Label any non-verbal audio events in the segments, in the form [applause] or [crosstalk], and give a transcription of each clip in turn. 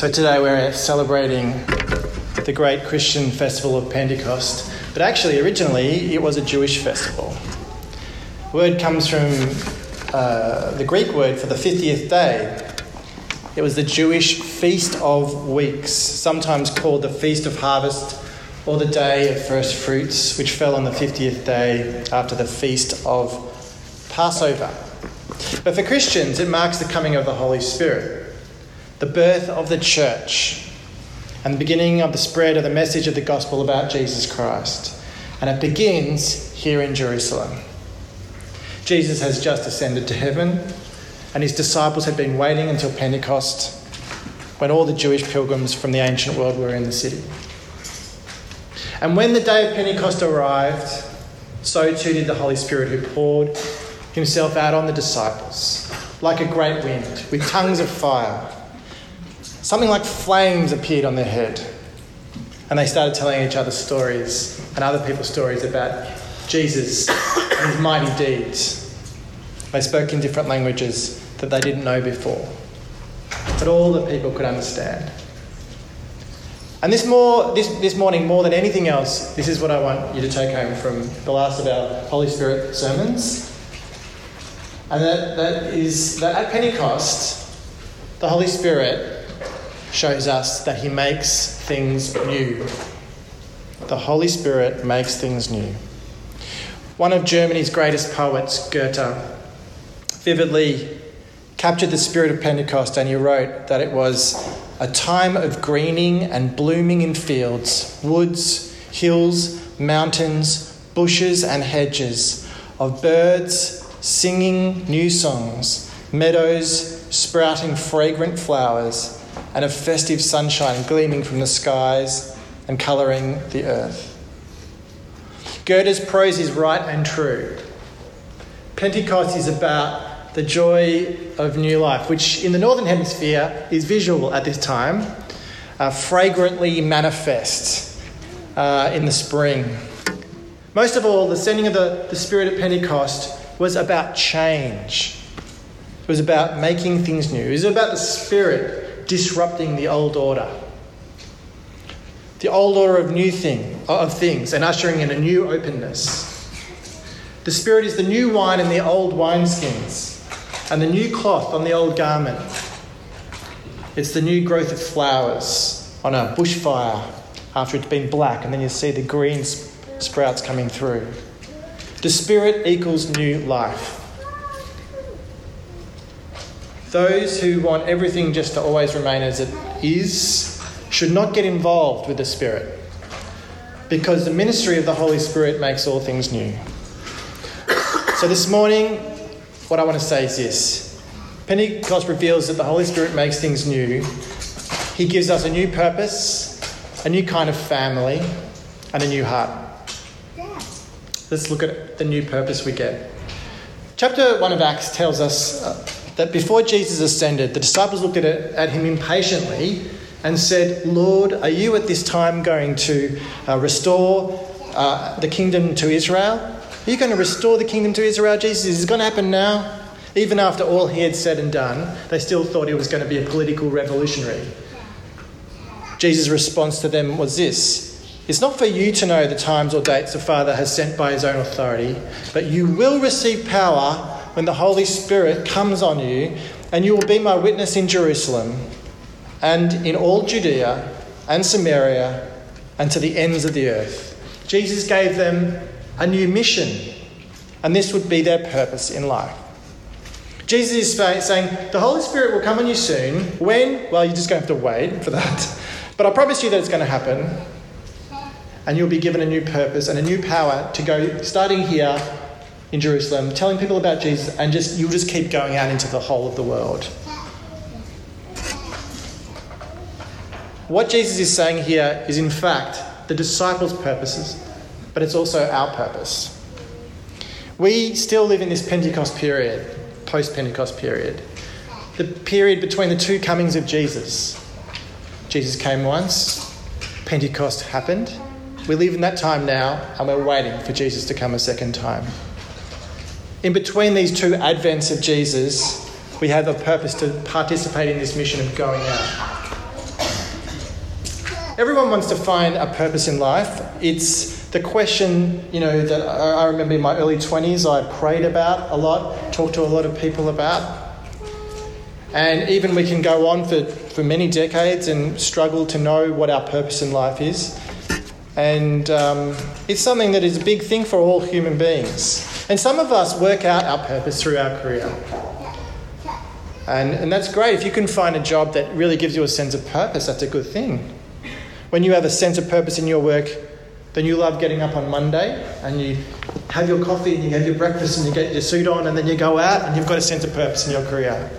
So today we're celebrating the great Christian festival of Pentecost, but actually, originally, it was a Jewish festival. The word comes from uh, the Greek word for the 50th day. It was the Jewish Feast of Weeks, sometimes called the Feast of Harvest or the Day of First Fruits, which fell on the 50th day after the Feast of Passover. But for Christians, it marks the coming of the Holy Spirit, the birth of the church, and the beginning of the spread of the message of the gospel about Jesus Christ. And it begins here in Jerusalem. Jesus has just ascended to heaven, and his disciples had been waiting until Pentecost when all the Jewish pilgrims from the ancient world were in the city. And when the day of Pentecost arrived, so too did the Holy Spirit who poured himself out on the disciples like a great wind with tongues of fire. Something like flames appeared on their head. And they started telling each other stories and other people's stories about Jesus and his mighty deeds. They spoke in different languages that they didn't know before, but all the people could understand. And this, more, this, this morning, more than anything else, this is what I want you to take home from the last of our Holy Spirit sermons. And that, that is that at Pentecost, the Holy Spirit shows us that He makes things new. The Holy Spirit makes things new. One of Germany's greatest poets, Goethe, vividly captured the spirit of Pentecost and he wrote that it was a time of greening and blooming in fields, woods, hills, mountains, bushes, and hedges, of birds singing new songs, meadows sprouting fragrant flowers, and of festive sunshine gleaming from the skies and colouring the earth. Goethe's prose is right and true. Pentecost is about the joy of new life, which in the Northern Hemisphere is visual at this time, uh, fragrantly manifest uh, in the spring. Most of all, the sending of the, the Spirit at Pentecost was about change. It was about making things new. It was about the Spirit disrupting the old order. The old order of new thing of things and ushering in a new openness. The Spirit is the new wine in the old wineskins and the new cloth on the old garment. It's the new growth of flowers on a bushfire after it's been black, and then you see the green sprouts coming through. The Spirit equals new life. Those who want everything just to always remain as it is should not get involved with the Spirit because the ministry of the Holy Spirit makes all things new. So, this morning, what I want to say is this Pentecost reveals that the Holy Spirit makes things new. He gives us a new purpose, a new kind of family, and a new heart. Let's look at the new purpose we get. Chapter 1 of Acts tells us that before Jesus ascended, the disciples looked at, it, at him impatiently and said, Lord, are you at this time going to uh, restore uh, the kingdom to Israel? Are you going to restore the kingdom to Israel, Jesus? Is it going to happen now? Even after all he had said and done, they still thought he was going to be a political revolutionary. Jesus' response to them was this it's not for you to know the times or dates the Father has sent by his own authority, but you will receive power when the Holy Spirit comes on you, and you will be my witness in Jerusalem and in all Judea and Samaria and to the ends of the earth. Jesus gave them a new mission, and this would be their purpose in life. Jesus is saying, The Holy Spirit will come on you soon. When? Well, you're just going to have to wait for that. [laughs] But I promise you that it's going to happen and you'll be given a new purpose and a new power to go starting here in Jerusalem, telling people about Jesus, and just you'll just keep going out into the whole of the world. What Jesus is saying here is, in fact, the disciples' purposes, but it's also our purpose. We still live in this Pentecost period, post Pentecost period, the period between the two comings of Jesus. Jesus came once, Pentecost happened, we live in that time now, and we're waiting for Jesus to come a second time. In between these two advents of Jesus, we have a purpose to participate in this mission of going out. everyone wants to find a purpose in life. It's the question, you know, that I remember in my early 20s I prayed about a lot, talked to a lot of people about. And even we can go on for, for many decades and struggle to know what our purpose in life is. And um, it's something that is a big thing for all human beings. And some of us work out our purpose through our career. And, and that's great. If you can find a job that really gives you a sense of purpose, that's a good thing. When you have a sense of purpose in your work, then you love getting up on Monday and you have your coffee and you have your breakfast and you get your suit on and then you go out and you've got a sense of purpose in your career.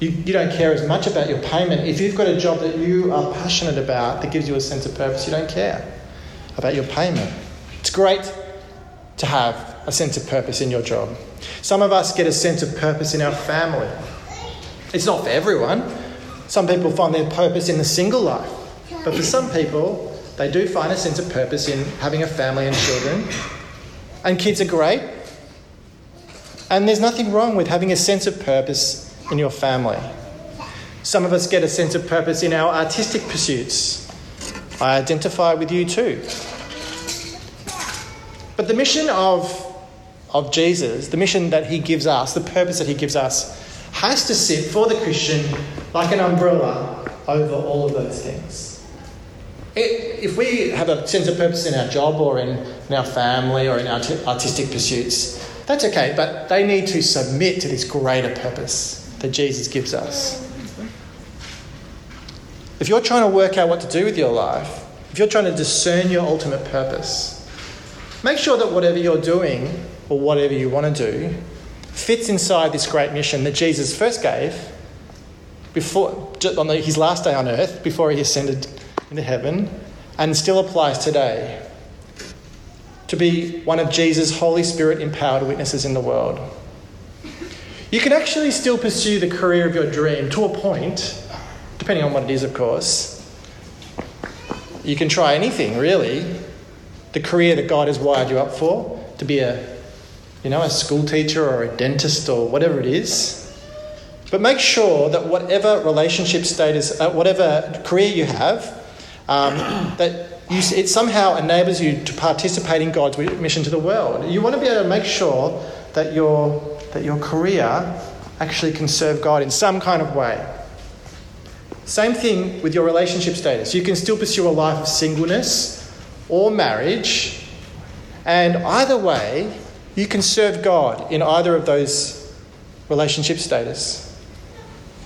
You, you don't care as much about your payment. If you've got a job that you are passionate about that gives you a sense of purpose, you don't care about your payment. It's great to have a sense of purpose in your job. Some of us get a sense of purpose in our family. It's not for everyone. Some people find their purpose in the single life. But for some people, they do find a sense of purpose in having a family and children. And kids are great. And there's nothing wrong with having a sense of purpose in your family. Some of us get a sense of purpose in our artistic pursuits. I identify with you too. But the mission of, of Jesus, the mission that he gives us, the purpose that he gives us, has to sit for the Christian like an umbrella over all of those things. It, if we have a sense of purpose in our job or in, in our family or in our t- artistic pursuits, that's okay, but they need to submit to this greater purpose that Jesus gives us. If you're trying to work out what to do with your life, if you're trying to discern your ultimate purpose, Make sure that whatever you're doing or whatever you want to do fits inside this great mission that Jesus first gave before, on his last day on earth, before he ascended into heaven, and still applies today to be one of Jesus' Holy Spirit empowered witnesses in the world. You can actually still pursue the career of your dream to a point, depending on what it is, of course. You can try anything, really, the career that God has wired you up for, to be a, you know, a school teacher or a dentist or whatever it is. But make sure that whatever relationship status, uh, whatever career you have, um, [coughs] that you, it somehow enables you to participate in God's mission to the world. You want to be able to make sure that your, that your career actually can serve God in some kind of way. Same thing with your relationship status. You can still pursue a life of singleness or marriage, and either way, you can serve God in either of those relationship status.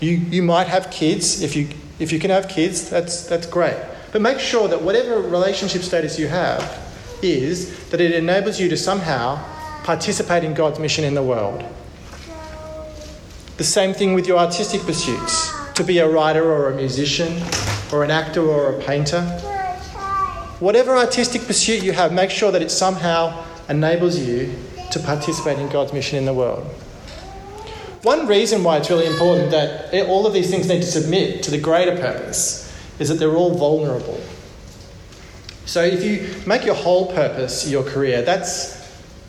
You, you might have kids. If you, if you can have kids, that's, that's great. But make sure that whatever relationship status you have is that it enables you to somehow participate in God's mission in the world. The same thing with your artistic pursuits to be a writer or a musician or an actor or a painter whatever artistic pursuit you have, make sure that it somehow enables you to participate in God's mission in the world. One reason why it's really important that all of these things need to submit to the greater purpose is that they're all vulnerable. So if you make your whole purpose your career, that's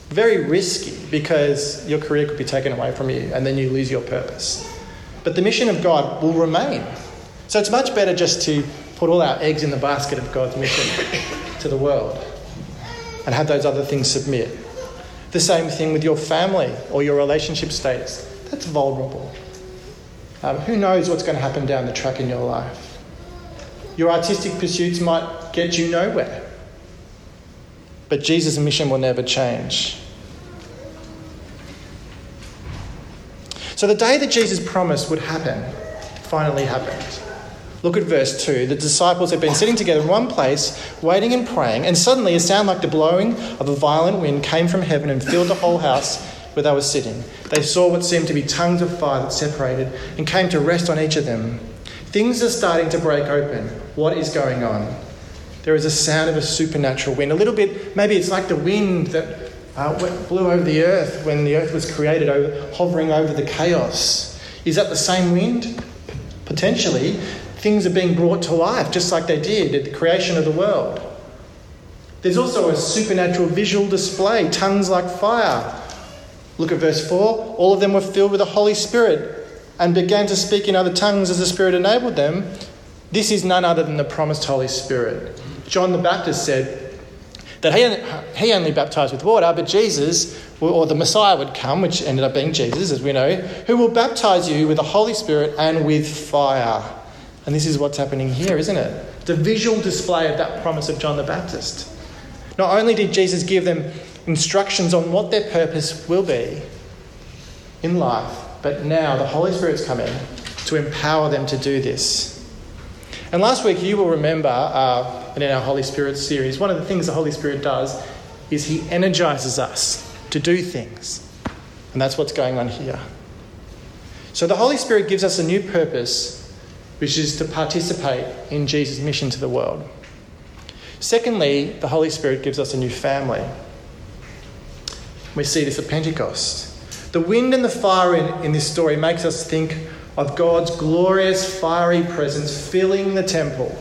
very risky because your career could be taken away from you and then you lose your purpose. But the mission of God will remain. So it's much better just to put all our eggs in the basket of God's mission to the world and have those other things submit. The same thing with your family or your relationship status. That's vulnerable. Um, who knows what's going to happen down the track in your life? Your artistic pursuits might get you nowhere. But Jesus' mission will never change. So the day that Jesus promised would happen finally happened. Look at verse 2. The disciples had been sitting together in one place, waiting and praying, and suddenly a sound like the blowing of a violent wind came from heaven and filled the whole house where they were sitting. They saw what seemed to be tongues of fire that separated and came to rest on each of them. Things are starting to break open. What is going on? There is a sound of a supernatural wind. A little bit, maybe it's like the wind that uh, blew over the earth when the earth was created, over, hovering over the chaos. Is that the same wind? Potentially, things are being brought to life just like they did at the creation of the world. There's also a supernatural visual display, tongues like fire. Look at verse 4. All of them were filled with the Holy Spirit and began to speak in other tongues as the Spirit enabled them. This is none other than the promised Holy Spirit. John the Baptist said that he, he only baptized with water, but Jesus, or the Messiah, would come, which ended up being Jesus, as we know, who will baptize you with the Holy Spirit and with fire. And this is what's happening here, isn't it? The visual display of that promise of John the Baptist. Not only did Jesus give them instructions on what their purpose will be in life, but now the Holy Spirit's come in to empower them to do this. And last week, you will remember uh, in our Holy Spirit series, one of the things the Holy Spirit does is He energizes us to do things. And that's what's going on here. So the Holy Spirit gives us a new purpose, which is to participate in Jesus' mission to the world. Secondly, the Holy Spirit gives us a new family. We see this at Pentecost. The wind and the fire in, in this story makes us think of God's glorious fiery presence filling the temple.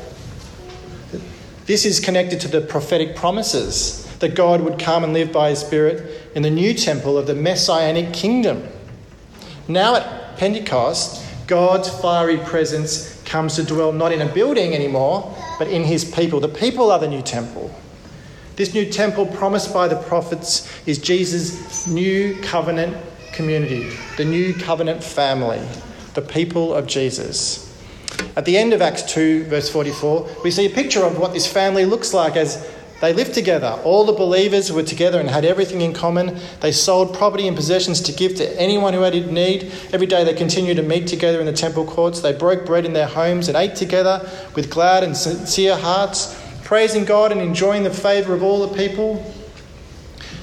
This is connected to the prophetic promises that God would come and live by his Spirit in the new temple of the messianic kingdom. Now at Pentecost, God's fiery presence comes to dwell not in a building anymore, but in his people. The people are the new temple. This new temple promised by the prophets is Jesus' new covenant community, the new covenant family, the people of Jesus. At the end of Acts 2, verse 44, we see a picture of what this family looks like as they lived together. All the believers were together and had everything in common. They sold property and possessions to give to anyone who had need. Every day they continued to meet together in the temple courts. They broke bread in their homes and ate together with glad and sincere hearts, praising God and enjoying the favour of all the people.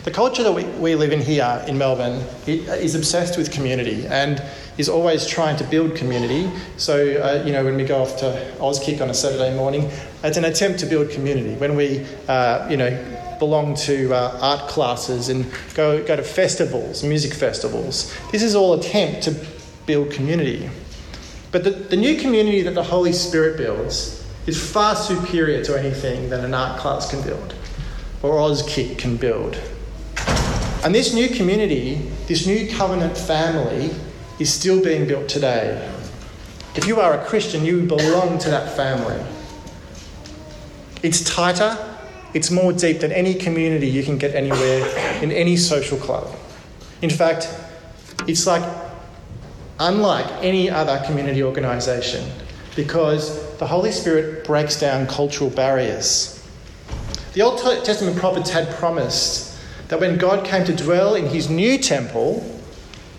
The culture that we, we live in here in Melbourne is obsessed with community and is always trying to build community. So, uh, you know, when we go off to Auskick on a Saturday morning, it's an attempt to build community. When we, uh, you know, belong to uh, art classes and go, go to festivals, music festivals, this is all attempt to build community. But the, the new community that the Holy Spirit builds is far superior to anything that an art class can build or Auskick can build. And this new community, this new covenant family, is still being built today. If you are a Christian, you belong to that family. It's tighter, it's more deep than any community you can get anywhere in any social club. In fact, it's like unlike any other community organisation because the Holy Spirit breaks down cultural barriers. The Old Testament prophets had promised that when God came to dwell in his new temple,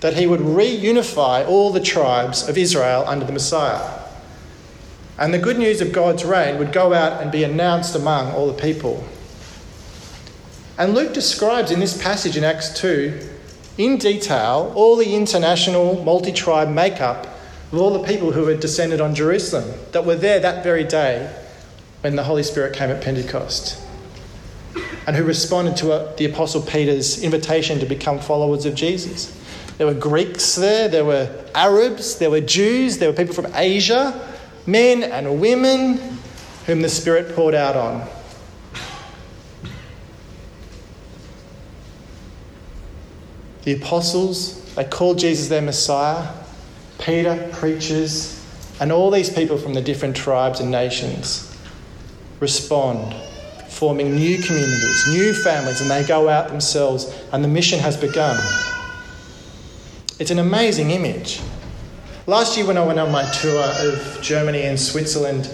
that he would reunify all the tribes of Israel under the Messiah. And the good news of God's reign would go out and be announced among all the people. And Luke describes in this passage in Acts 2 in detail all the international multi tribe makeup of all the people who had descended on Jerusalem that were there that very day when the Holy Spirit came at Pentecost and who responded to a, the Apostle Peter's invitation to become followers of Jesus. There were Greeks there, there were Arabs, there were Jews, there were people from Asia, men and women whom the Spirit poured out on. The apostles, they called Jesus their Messiah. Peter preaches, and all these people from the different tribes and nations respond forming new communities, new families, and they go out themselves, and the mission has begun. It's an amazing image. Last year, when I went on my tour of Germany and Switzerland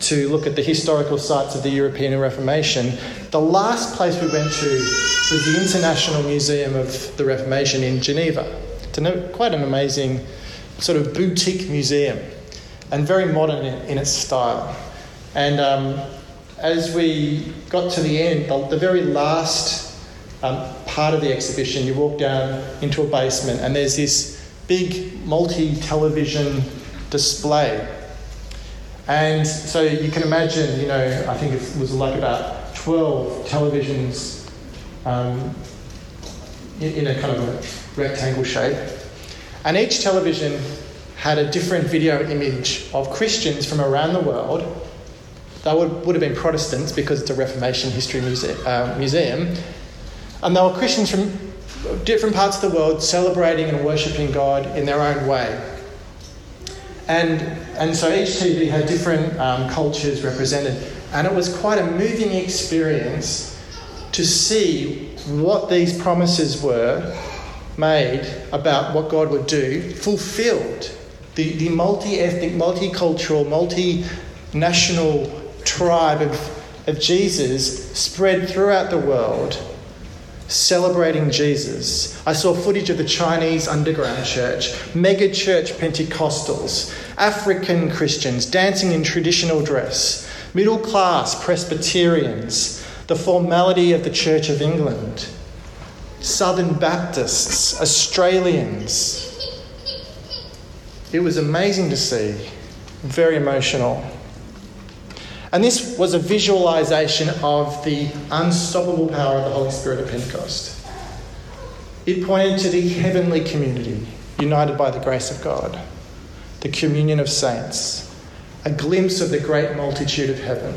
to look at the historical sites of the European Reformation, the last place we went to was the International Museum of the Reformation in Geneva. It's quite an amazing sort of boutique museum and very modern in, in its style. And um, as we got to the end, the, the very last um, part of the exhibition, you walk down into a basement and there's this big multi television display. And so you can imagine, you know, I think it was like about 12 televisions um, in, in a kind of a rectangle shape. And each television had a different video image of Christians from around the world they would, would have been Protestants because it's a Reformation history muse- uh, museum. And they were Christians from different parts of the world celebrating and worshipping God in their own way. And and so each TV had different um, cultures represented. And it was quite a moving experience to see what these promises were made about what God would do fulfilled. The, the multi ethnic, multicultural, multinational tribe of, of Jesus spread throughout the world celebrating Jesus. I saw footage of the Chinese underground church, mega church Pentecostals, African Christians dancing in traditional dress, middle class Presbyterians, the formality of the Church of England, Southern Baptists, Australians. It was amazing to see, very emotional. And this was a visualization of the unstoppable power of the Holy Spirit at Pentecost. It pointed to the heavenly community, united by the grace of God, the communion of saints, a glimpse of the great multitude of heaven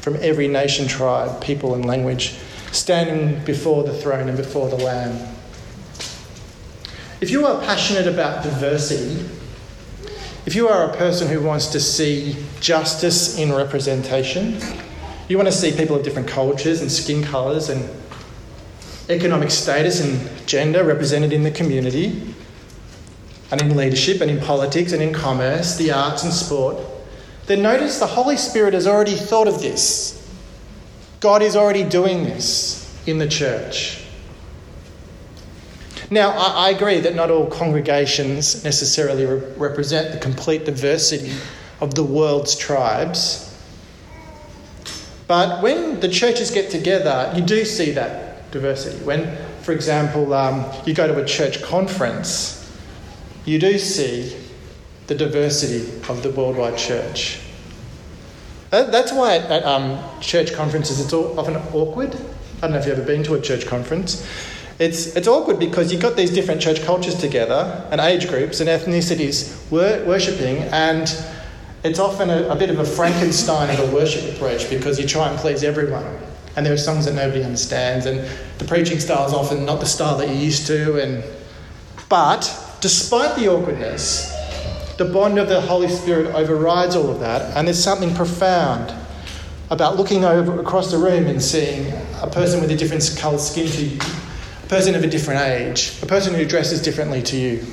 from every nation, tribe, people, and language, standing before the throne and before the Lamb. If you are passionate about diversity, if you are a person who wants to see justice in representation, you want to see people of different cultures and skin colours and economic status and gender represented in the community, and in leadership and in politics and in commerce, the arts and sport, then notice the Holy Spirit has already thought of this. God is already doing this in the church. Now, I, agree that not all congregations necessarily re- represent the complete diversity of the world's tribes. But when the churches get together, you do see that diversity. When, for example, um, you go to a church conference, you do see the diversity of the worldwide church. That's why at, um, church conferences it's often awkward. I don't know if you've ever been to a church conference. It's, it's awkward because you've got these different church cultures together, and age groups and ethnicities wor- worshipping, and it's often a, a bit of a Frankenstein of a worship approach because you try and please everyone. And there are songs that nobody understands, and the preaching style is often not the style that you're used to. And but despite the awkwardness, the bond of the Holy Spirit overrides all of that, and there's something profound about looking over across the room and seeing a person with a different coloured skin to you a person of a different age, a person who dresses differently to you.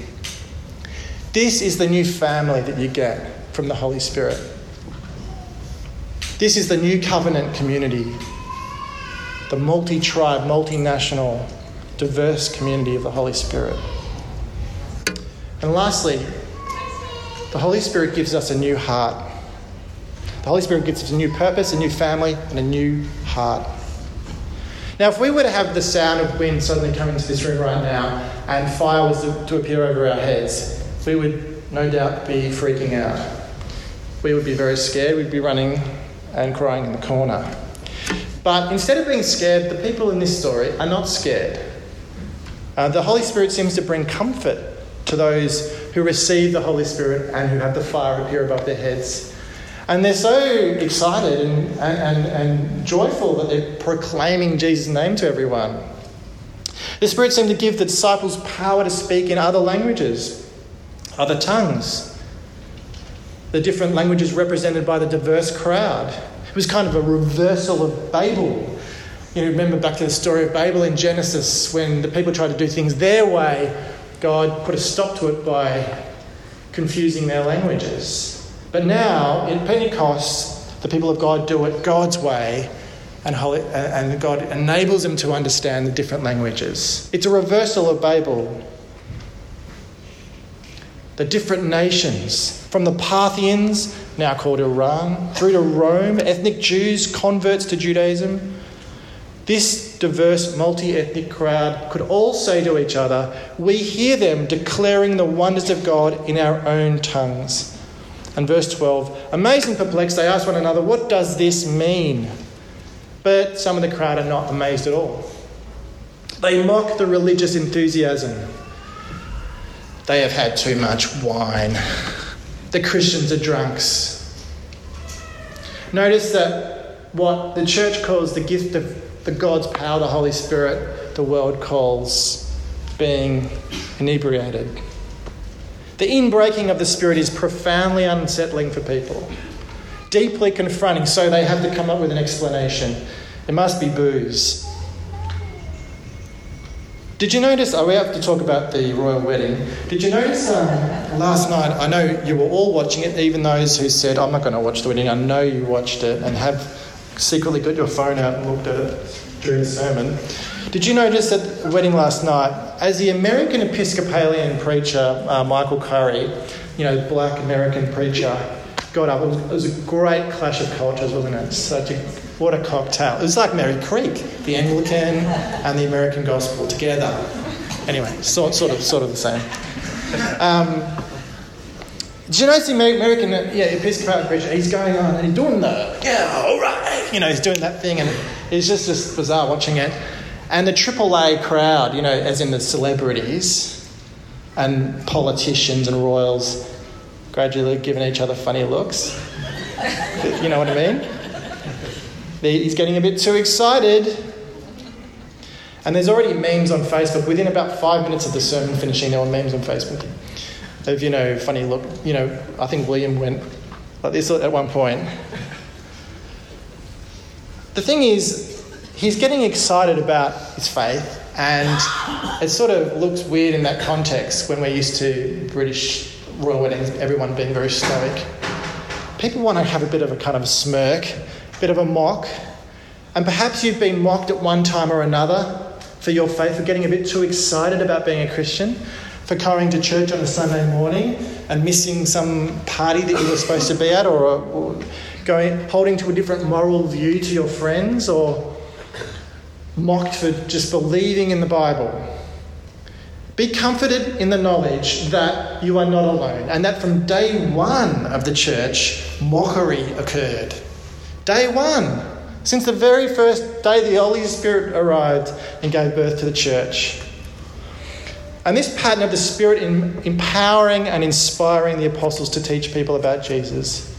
This is the new family that you get from the Holy Spirit. This is the new covenant community, the multi tribe, multinational, diverse community of the Holy Spirit. And lastly, the Holy Spirit gives us a new heart. The Holy Spirit gives us a new purpose, a new family, and a new heart. Now, if we were to have the sound of wind suddenly come into this room right now and fire was to, to appear over our heads, we would no doubt be freaking out. We would be very scared. We'd be running and crying in the corner. But instead of being scared, the people in this story are not scared. Uh, the Holy Spirit seems to bring comfort to those who receive the Holy Spirit and who have the fire appear above their heads and they're so excited and, and, and, and joyful that they're proclaiming Jesus' name to everyone. The Spirit seemed to give the disciples power to speak in other languages, other tongues, the different languages represented by the diverse crowd. It was kind of a reversal of Babel. You remember back to the story of Babel in Genesis when the people tried to do things their way, God put a stop to it by confusing their languages. But now, in Pentecost, the people of God do it God's way, and, holy, and God enables them to understand the different languages. It's a reversal of Babel. The different nations, from the Parthians, now called Iran, through to Rome, ethnic Jews, converts to Judaism, this diverse multi ethnic crowd could all say to each other, We hear them declaring the wonders of God in our own tongues. And verse 12 Amazed and perplexed, they ask one another, What does this mean? But some of the crowd are not amazed at all. They mock the religious enthusiasm. They have had too much wine. The Christians are drunks. Notice that what the church calls the gift of the God's power, the Holy Spirit, the world calls being inebriated. The inbreaking of the Spirit is profoundly unsettling for people, deeply confronting, so they have to come up with an explanation. It must be booze. Did you notice? Are we have to talk about the royal wedding. Did you notice um, last night? I know you were all watching it, even those who said, I'm not going to watch the wedding. I know you watched it and have secretly got your phone out and looked at it during the sermon. Did you notice at the wedding last night, as the American Episcopalian preacher, uh, Michael Curry, you know, black American preacher, got up, it was, it was, a great clash of cultures, wasn't it? Such a what a cocktail. It was like Merri Creek, the Anglican and the American gospel together. Anyway, sort, sort of sort of the same. Um, do you notice the American yeah, Episcopal preacher? He's going on and he's doing the, yeah, all right. You know, he's doing that thing and it's just just bizarre watching it. And the AAA crowd, you know, as in the celebrities and politicians and royals, gradually giving each other funny looks. you know what I mean? He's getting a bit too excited. And there's already memes on Facebook. Within about five minutes of the sermon finishing, there were memes on Facebook of, you know, funny look. You know, I think William went like this at one point. The thing is, he's getting excited about his faith, and it sort of looks weird in that context when we're used to British royal weddings, everyone being very stoic. People want to have a bit of a kind of smirk bit of a mock. And perhaps you've been mocked at one time or another for your faith, for getting a bit too excited about being a Christian, for coming to church on a Sunday morning and missing some party that you were supposed to be at, or, or going, holding to a different moral view to your friends, or mocked for just believing in the Bible. Be comforted in the knowledge that you are not alone and that from day one of the church, mockery occurred. Day one, since the very first day the Holy Spirit arrived and gave birth to the church. And this pattern of the Spirit in empowering and inspiring the apostles to teach people about Jesus,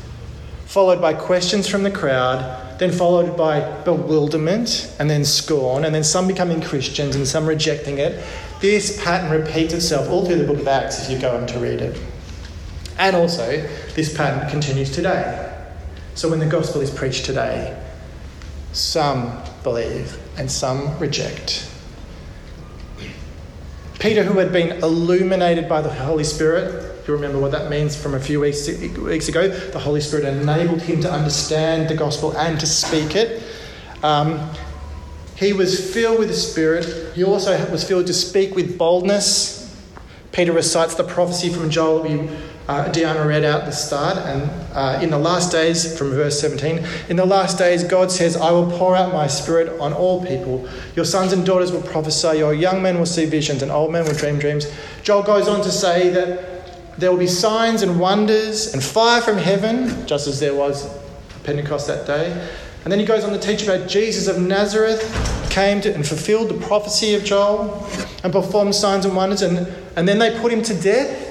followed by questions from the crowd, then followed by bewilderment and then scorn, and then some becoming Christians and some rejecting it. This pattern repeats itself all through the book of Acts if you go on to read it. And also, this pattern continues today. So when the gospel is preached today, some believe and some reject. Peter, who had been illuminated by the Holy Spirit, you remember what that means from a few weeks, weeks ago, the Holy Spirit enabled him to understand the gospel and to speak it. Um, he was filled with the Spirit. He also was filled to speak with boldness. Peter recites the prophecy from Joel we uh, Diana read out the start, and uh, in the last days, from verse 17, in the last days, God says, I will pour out my spirit on all people. Your sons and daughters will prophesy, your young men will see visions, and old men will dream dreams. Joel goes on to say that there will be signs and wonders and fire from heaven, just as there was Pentecost that day. And then he goes on to teach about Jesus of Nazareth came to, and fulfilled the prophecy of Joel and performed signs and wonders, and, and then they put him to death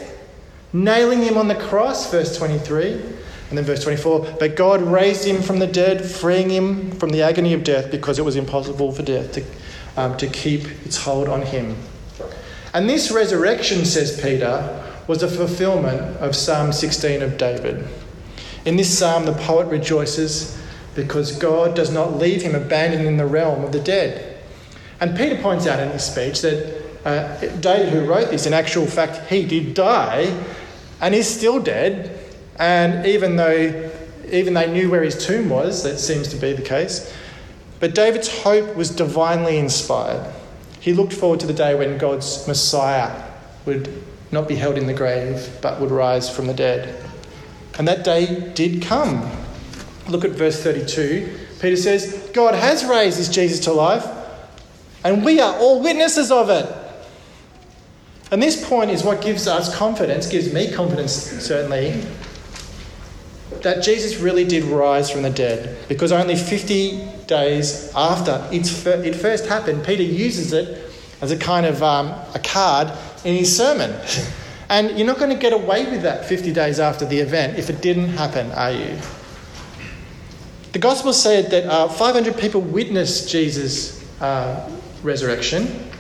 nailing him on the cross, verse 23. And then verse 24, but God raised him from the dead, freeing him from the agony of death because it was impossible for death to, um, to keep its hold on him. And this resurrection, says Peter, was a fulfillment of Psalm 16 of David. In this psalm, the poet rejoices because God does not leave him abandoned in the realm of the dead. And Peter points out in his speech that uh, David, who wrote this, in actual fact, he did die, and he's still dead. And even though even they knew where his tomb was, that seems to be the case. But David's hope was divinely inspired. He looked forward to the day when God's Messiah would not be held in the grave, but would rise from the dead. And that day did come. Look at verse 32. Peter says, God has raised this Jesus to life, and we are all witnesses of it. And this point is what gives us confidence, gives me confidence certainly, that Jesus really did rise from the dead. Because only 50 days after it first happened, Peter uses it as a kind of um, a card in his sermon. [laughs] And you're not going to get away with that 50 days after the event if it didn't happen, are you? The Gospel said that uh, 500 people witnessed Jesus' uh, resurrection.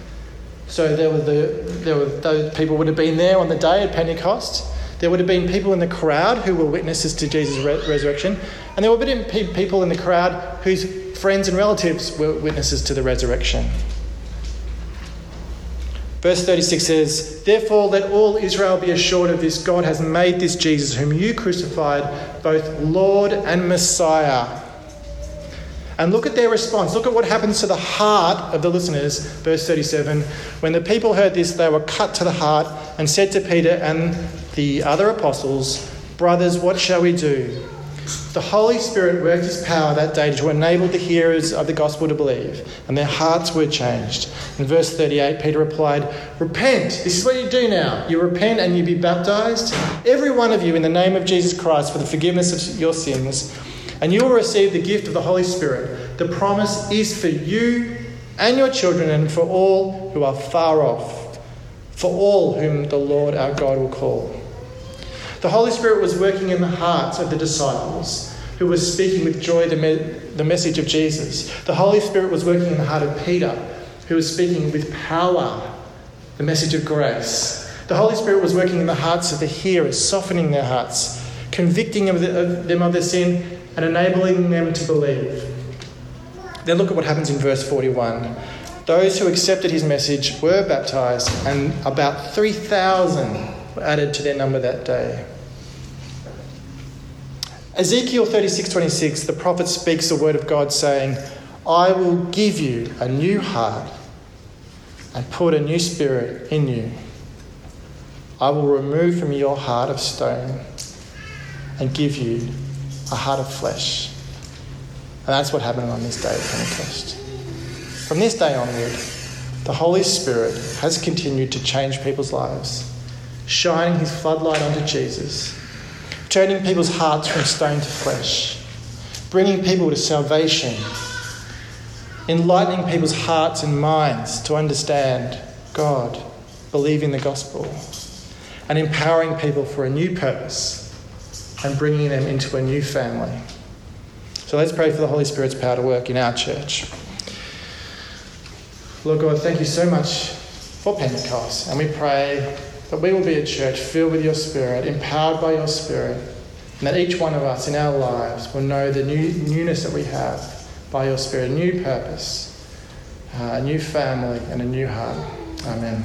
So there were the there were those people would have been there on the day of Pentecost. There would have been people in the crowd who were witnesses to Jesus' re- resurrection, and there would have been people in the crowd whose friends and relatives were witnesses to the resurrection. Verse 36 says, Therefore, let all Israel be assured of this God has made this Jesus, whom you crucified, both Lord and Messiah. And look at their response. Look at what happens to the heart of the listeners. Verse 37 When the people heard this, they were cut to the heart and said to Peter and the other apostles, Brothers, what shall we do? The Holy Spirit worked his power that day to enable the hearers of the gospel to believe, and their hearts were changed. In verse 38, Peter replied, Repent. This is what you do now. You repent and you be baptized, every one of you, in the name of Jesus Christ for the forgiveness of your sins and you will receive the gift of the Holy Spirit. The promise is for you and your children and for all who are far off, for all whom the Lord our God will call. The Holy Spirit was working in the hearts of the disciples who were speaking with joy the, me- the message of Jesus. The Holy Spirit was working in the heart of Peter who was speaking with power the message of grace. The Holy Spirit was working in the hearts of the hearers, softening their hearts, convicting them of their sin, and enabling them to believe. Then look at what happens in verse 41. Those who accepted his message were baptized, and about 3,000 were added to their number that day. Ezekiel 36:26, the prophet speaks the word of God saying, "I will give you a new heart and put a new spirit in you. I will remove from your heart of stone and give you a heart of flesh. And that's what happened on this day of Pentecost. From this day onward, the Holy Spirit has continued to change people's lives, shining his floodlight onto Jesus, turning people's hearts from stone to flesh, bringing people to salvation, enlightening people's hearts and minds to understand God, believe in the gospel, and empowering people for a new purpose and bringing them into a new family. So let's pray for the Holy Spirit's power to work in our church. Lord God, thank you so much for Pentecost. And we pray that we will be a church filled with your Spirit, empowered by your Spirit, and that each one of us in our lives will know the new, newness that we have by your Spirit, a new purpose, uh, a new family, and a new heart. Amen.